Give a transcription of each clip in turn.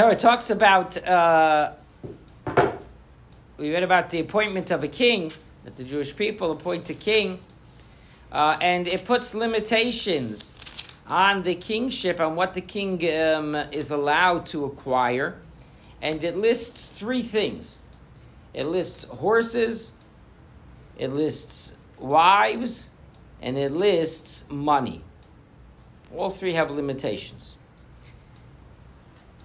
Torah talks about, uh, we read about the appointment of a king, that the Jewish people appoint a king, uh, and it puts limitations on the kingship, on what the king um, is allowed to acquire, and it lists three things. It lists horses, it lists wives, and it lists money. All three have limitations.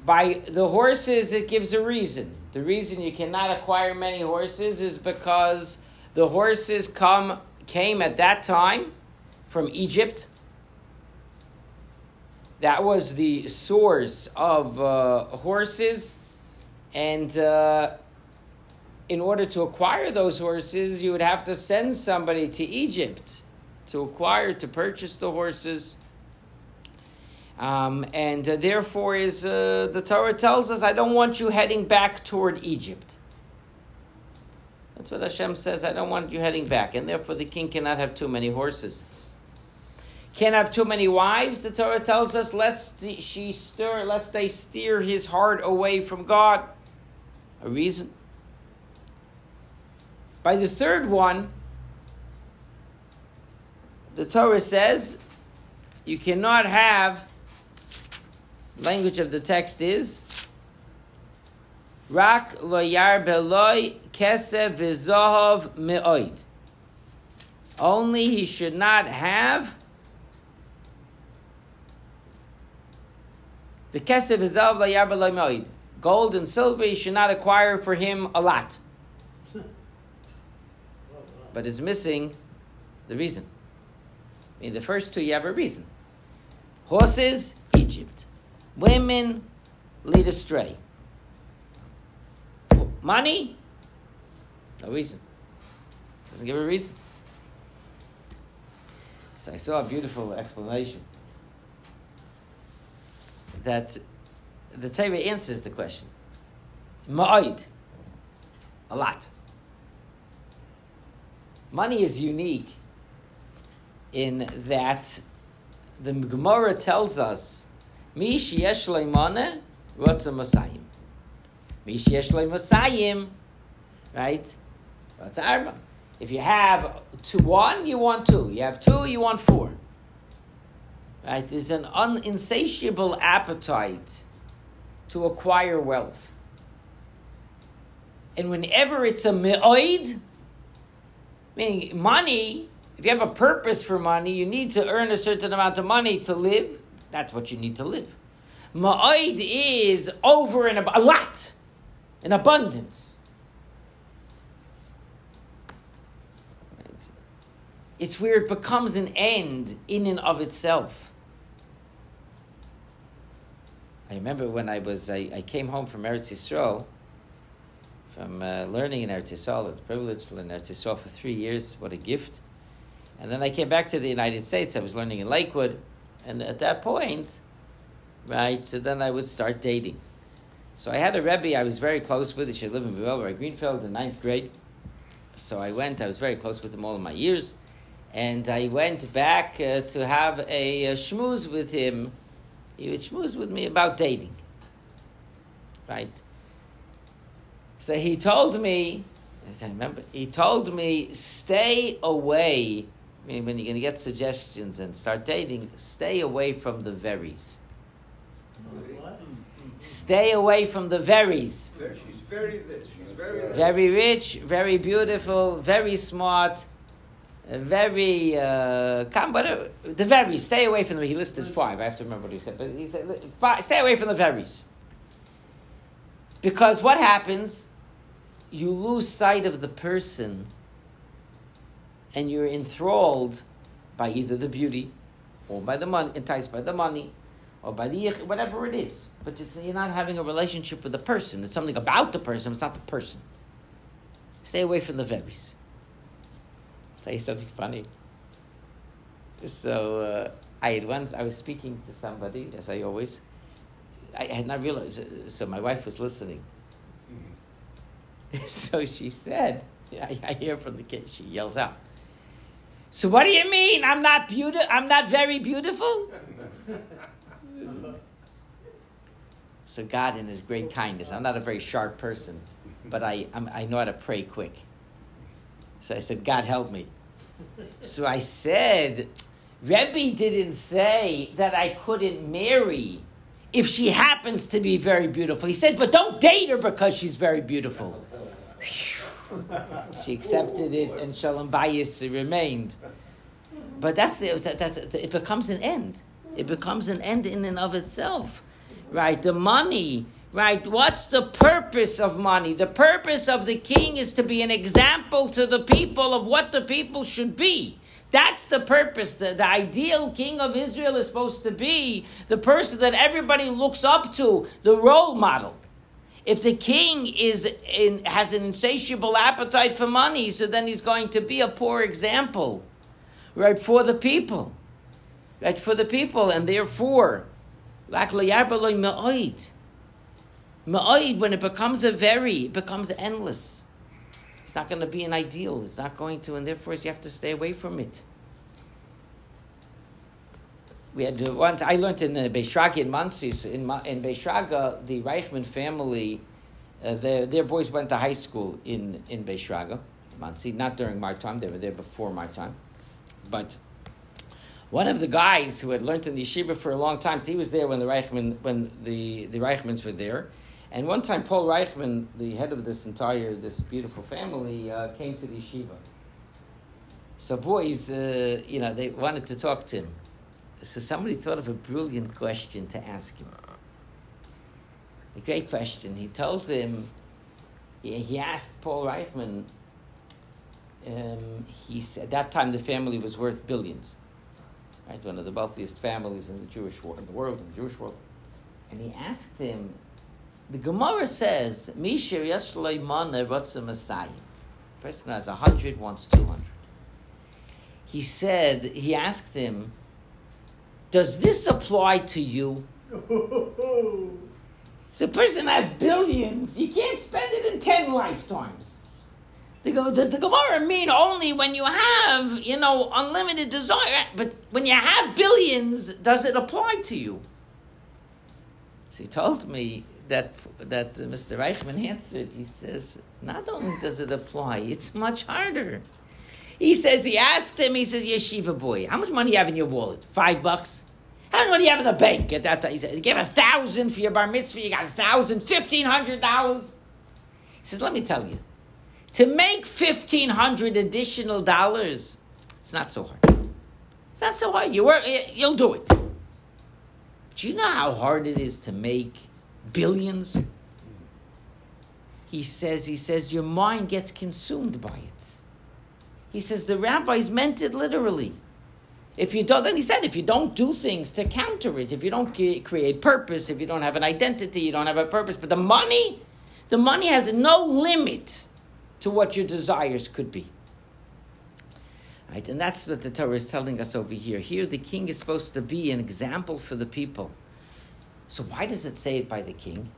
By the horses, it gives a reason. The reason you cannot acquire many horses is because the horses come came at that time from Egypt. That was the source of uh, horses, and uh, in order to acquire those horses, you would have to send somebody to Egypt to acquire, to purchase the horses. Um, and uh, therefore, is uh, the Torah tells us, I don't want you heading back toward Egypt. That's what Hashem says. I don't want you heading back, and therefore the king cannot have too many horses. Can't have too many wives. The Torah tells us, lest she stir, lest they steer his heart away from God. A reason. By the third one, the Torah says you cannot have. Language of the text is Rak lo yar beloi kesev v'zohov me'oid. Only he should not have the kesev v'zohov lo yar beloi me'oid. Gold and silver he should not acquire for him a lot. But it's missing the reason. I mean, the first two you have a reason. Horses, Egypt. Women lead astray. Money? No reason. Doesn't give a reason. So I saw a beautiful explanation that the Torah answers the question. Ma'id. A lot. Money is unique in that the Gemara tells us, Mi sheyesh leimane, rotza masayim. Mi sheyesh masayim, right? That's arba. If you have two, one, you want two. You have two, you want four. Right? There's an uninsatiable appetite to acquire wealth. And whenever it's a me'oid, meaning money, if you have a purpose for money, you need to earn a certain amount of money to live. That's what you need to live. Ma'id is over and ab- a lot, in abundance. It's, it's where it becomes an end in and of itself. I remember when I was I, I came home from Eretz Yisrael, from uh, learning in Eretz Yisrael, it's a privilege to learn Eretz Yisrael for three years. What a gift! And then I came back to the United States. I was learning in Lakewood, and at that point, right, so then I would start dating. So I had a Rebbe I was very close with. She lived in Belleville, Greenfield, in ninth grade. So I went. I was very close with him all my years, and I went back uh, to have a, a schmooze with him he would schmooze with me about dating. Right? So he told me, I remember, he told me, stay away. I mean, when you're going to get suggestions and start dating, stay away from the verries. Stay away from the. She's very rich. She's very rich. Very rich, very beautiful, very smart, uh, very uh, come, But The very stay away from them. He listed five. I have to remember what he said, but he said five, stay away from the veries. Because what happens? You lose sight of the person, and you're enthralled by either the beauty, or by the money, enticed by the money, or by the whatever it is. But just, you're not having a relationship with the person. It's something about the person. It's not the person. Stay away from the veries tell you something funny. So uh, I had once I was speaking to somebody, as I always. I had not realized. So my wife was listening. Mm-hmm. so she said, I, I hear from the kid. She yells out. So what do you mean? I'm not beautiful. I'm not very beautiful. So God, in His great kindness, I'm not a very sharp person, but I, I'm, I know how to pray quick. So I said, God, help me. So I said, Rebbe didn't say that I couldn't marry if she happens to be very beautiful. He said, but don't date her because she's very beautiful. She accepted it, and Shalom Bayis remained. But that's, the, that's it becomes an end. It becomes an end in and of itself, right? The money, right? What's the purpose of money? The purpose of the king is to be an example to the people of what the people should be. That's the purpose. The, the ideal king of Israel is supposed to be the person that everybody looks up to, the role model. If the king is in, has an insatiable appetite for money, so then he's going to be a poor example, right, for the people, right, for the people, and therefore, ma'oid, when it becomes a very, it becomes endless. It's not going to be an ideal. It's not going to, and therefore you have to stay away from it. We had once I learned in the Beis Shraga in Monsey's in in Beis Shraga the Reichmann family, uh, their their boys went to high school in in Beishraga, Monsey. Not during my time; they were there before my time. But one of the guys who had learned in the yeshiva for a long time, so he was there when the Reichmann when the the Reichmanns were there. And one time, Paul Reichmann, the head of this entire, this beautiful family, uh, came to the yeshiva. So boys, uh, you know, they wanted to talk to him. So somebody thought of a brilliant question to ask him. A great question. He told him, he asked Paul Reichmann, um, he said, at that time the family was worth billions, right? One of the wealthiest families in the Jewish world, in the world, in the Jewish world. And he asked him, the Gemara says, Mishir Yashloi Mana Ratza Messiah. Person who has a hundred wants two hundred. He said, he asked him, Does this apply to you? so a person has billions, you can't spend it in ten lifetimes. They go, does the Gemara mean only when you have, you know, unlimited desire? But when you have billions, does it apply to you? So he told me, that that Mr. Reichmann answered. He says, not only does it apply, it's much harder. He says he asked him. He says, "Yeshiva boy, how much money you have in your wallet? Five bucks. How much money do you have in the bank at that time?" He said, "You gave a thousand for your bar mitzvah. You got a thousand, fifteen hundred dollars." He says, "Let me tell you, to make fifteen hundred additional dollars, it's not so hard. It's not so hard. You work, you'll do it." But you know how hard it is to make billions. He says, he says, your mind gets consumed by it. He says the rabbis meant it literally. If you don't, then he said, if you don't do things to counter it, if you don't create purpose, if you don't have an identity, you don't have a purpose. But the money, the money has no limit to what your desires could be. Right? And that's what the Torah is telling us over here. Here, the king is supposed to be an example for the people. So why does it say it by the king?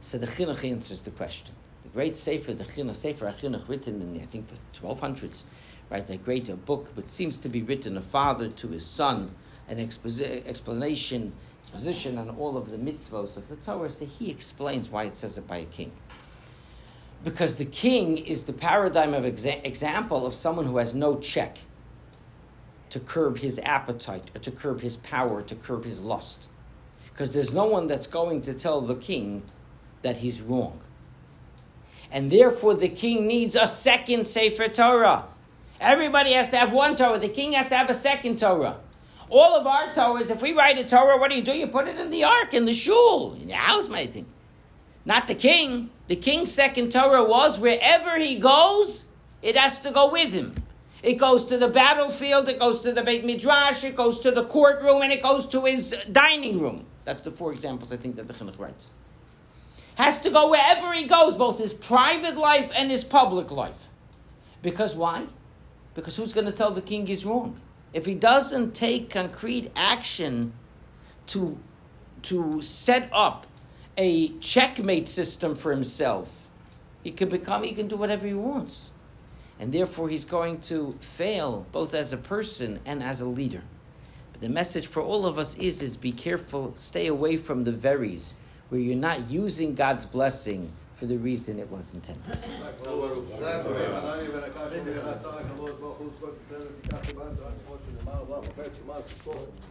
So the Chinuch answers the question. The great Sefer, the Chinuch, Sefer HaChinuch, written in, I think, the 1200s, right, that great book, but seems to be written a father to his son, an exposi- explanation, exposition on all of the mitzvos of the Torah, so he explains why it says it by a king. Because the king is the paradigm of exa- example of someone who has no check to curb his appetite, or to curb his power, to curb his lust because there's no one that's going to tell the king that he's wrong. And therefore, the king needs a second Sefer Torah. Everybody has to have one Torah. The king has to have a second Torah. All of our Torahs, if we write a Torah, what do you do? You put it in the ark, in the shul, in the house, my thing. Not the king. The king's second Torah was wherever he goes, it has to go with him. It goes to the battlefield, it goes to the Beit Midrash, it goes to the courtroom, and it goes to his dining room. That's the four examples I think that the Chinuch writes. Has to go wherever he goes, both his private life and his public life. Because why? Because who's going to tell the king he's wrong? If he doesn't take concrete action to, to set up a checkmate system for himself, he can become, he can do whatever he wants. And therefore, he's going to fail both as a person and as a leader. But the message for all of us is, is be careful, stay away from the veris, where you're not using God's blessing for the reason it was intended. ברוך הוא זכות בסדר, בדיקה סימן, תורת שמות שנאמר, לא, מופת שמע, סופו.